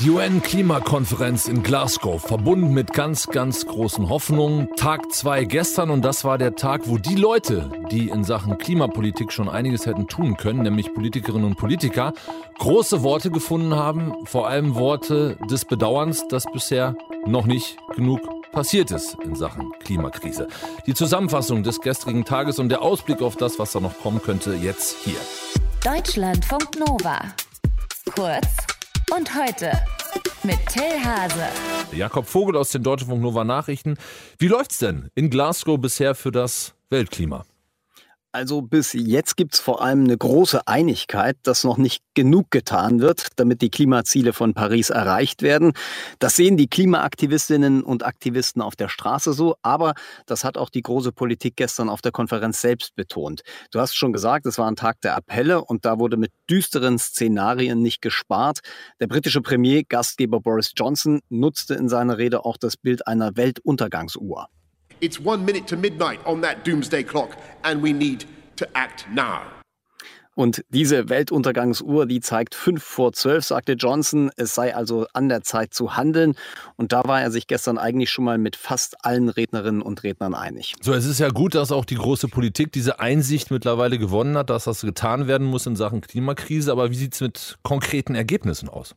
Die UN-Klimakonferenz in Glasgow, verbunden mit ganz, ganz großen Hoffnungen. Tag zwei gestern und das war der Tag, wo die Leute, die in Sachen Klimapolitik schon einiges hätten tun können, nämlich Politikerinnen und Politiker, große Worte gefunden haben, vor allem Worte des Bedauerns, dass bisher noch nicht genug passiert ist in Sachen Klimakrise. Die Zusammenfassung des gestrigen Tages und der Ausblick auf das, was da noch kommen könnte, jetzt hier. Deutschlandfunk Nova. Kurz und heute mit Till Hase. Jakob Vogel aus den Deutschlandfunk Nova Nachrichten. Wie läuft's denn in Glasgow bisher für das Weltklima? Also bis jetzt gibt es vor allem eine große Einigkeit, dass noch nicht genug getan wird, damit die Klimaziele von Paris erreicht werden. Das sehen die Klimaaktivistinnen und Aktivisten auf der Straße so, aber das hat auch die große Politik gestern auf der Konferenz selbst betont. Du hast schon gesagt, es war ein Tag der Appelle und da wurde mit düsteren Szenarien nicht gespart. Der britische Premier, Gastgeber Boris Johnson, nutzte in seiner Rede auch das Bild einer Weltuntergangsuhr. It's one minute to midnight on that doomsday clock, and we need to act now. Und diese Weltuntergangsuhr, die zeigt fünf vor zwölf, sagte Johnson. Es sei also an der Zeit zu handeln. Und da war er sich gestern eigentlich schon mal mit fast allen Rednerinnen und Rednern einig. So, es ist ja gut, dass auch die große Politik diese Einsicht mittlerweile gewonnen hat, dass das getan werden muss in Sachen Klimakrise. Aber wie sieht es mit konkreten Ergebnissen aus?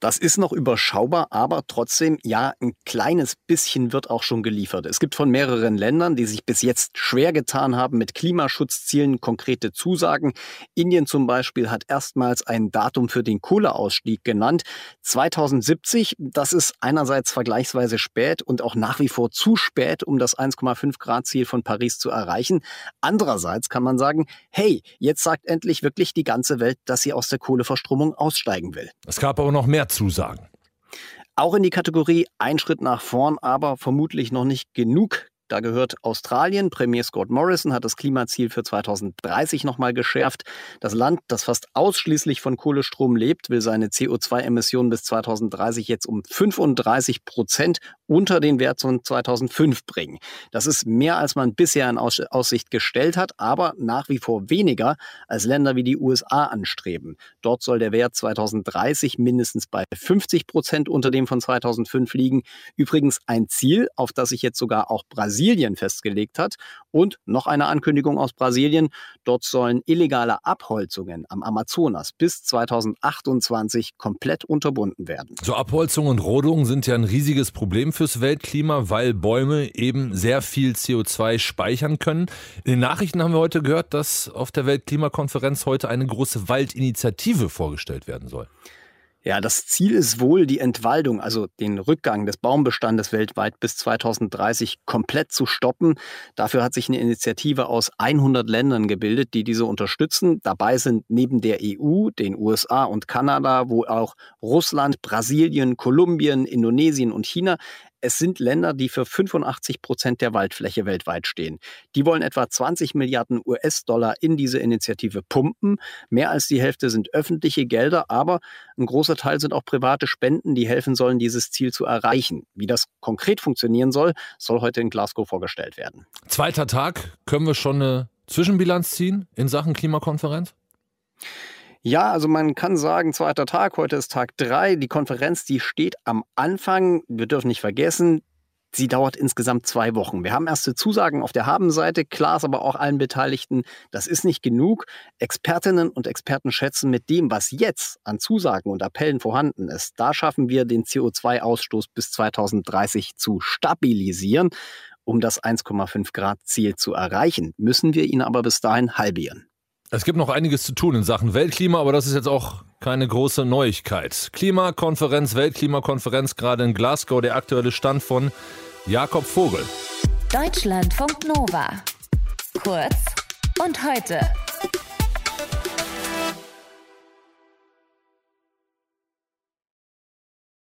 Das ist noch überschaubar, aber trotzdem, ja, ein kleines bisschen wird auch schon geliefert. Es gibt von mehreren Ländern, die sich bis jetzt schwer getan haben, mit Klimaschutzzielen konkrete Zusagen. Indien zum Beispiel hat erstmals ein Datum für den Kohleausstieg genannt. 2070, das ist einerseits vergleichsweise spät und auch nach wie vor zu spät, um das 1,5 Grad Ziel von Paris zu erreichen. Andererseits kann man sagen, hey, jetzt sagt endlich wirklich die ganze Welt, dass sie aus der Kohleverstromung aussteigen will. Es gab aber noch mehr Zusagen. Auch in die Kategorie ein Schritt nach vorn, aber vermutlich noch nicht genug da gehört Australien. Premier Scott Morrison hat das Klimaziel für 2030 nochmal geschärft. Das Land, das fast ausschließlich von Kohlestrom lebt, will seine CO2-Emissionen bis 2030 jetzt um 35 Prozent unter den Wert von 2005 bringen. Das ist mehr, als man bisher in Aussicht gestellt hat, aber nach wie vor weniger, als Länder wie die USA anstreben. Dort soll der Wert 2030 mindestens bei 50 Prozent unter dem von 2005 liegen. Übrigens ein Ziel, auf das sich jetzt sogar auch Brasilien festgelegt hat. Und noch eine Ankündigung aus Brasilien. Dort sollen illegale Abholzungen am Amazonas bis 2028 komplett unterbunden werden. So Abholzung und Rodung sind ja ein riesiges Problem fürs Weltklima, weil Bäume eben sehr viel CO2 speichern können. In den Nachrichten haben wir heute gehört, dass auf der Weltklimakonferenz heute eine große Waldinitiative vorgestellt werden soll. Ja, das Ziel ist wohl, die Entwaldung, also den Rückgang des Baumbestandes weltweit bis 2030 komplett zu stoppen. Dafür hat sich eine Initiative aus 100 Ländern gebildet, die diese unterstützen. Dabei sind neben der EU, den USA und Kanada, wo auch Russland, Brasilien, Kolumbien, Indonesien und China es sind Länder, die für 85 Prozent der Waldfläche weltweit stehen. Die wollen etwa 20 Milliarden US-Dollar in diese Initiative pumpen. Mehr als die Hälfte sind öffentliche Gelder, aber ein großer Teil sind auch private Spenden, die helfen sollen, dieses Ziel zu erreichen. Wie das konkret funktionieren soll, soll heute in Glasgow vorgestellt werden. Zweiter Tag. Können wir schon eine Zwischenbilanz ziehen in Sachen Klimakonferenz? Ja, also man kann sagen, zweiter Tag, heute ist Tag drei. Die Konferenz, die steht am Anfang. Wir dürfen nicht vergessen, sie dauert insgesamt zwei Wochen. Wir haben erste Zusagen auf der Habenseite. Klar ist aber auch allen Beteiligten, das ist nicht genug. Expertinnen und Experten schätzen, mit dem, was jetzt an Zusagen und Appellen vorhanden ist, da schaffen wir den CO2-Ausstoß bis 2030 zu stabilisieren. Um das 1,5 Grad Ziel zu erreichen, müssen wir ihn aber bis dahin halbieren. Es gibt noch einiges zu tun in Sachen Weltklima, aber das ist jetzt auch keine große Neuigkeit. Klimakonferenz, Weltklimakonferenz gerade in Glasgow, der aktuelle Stand von Jakob Vogel. Deutschlandfunk Nova. Kurz und heute.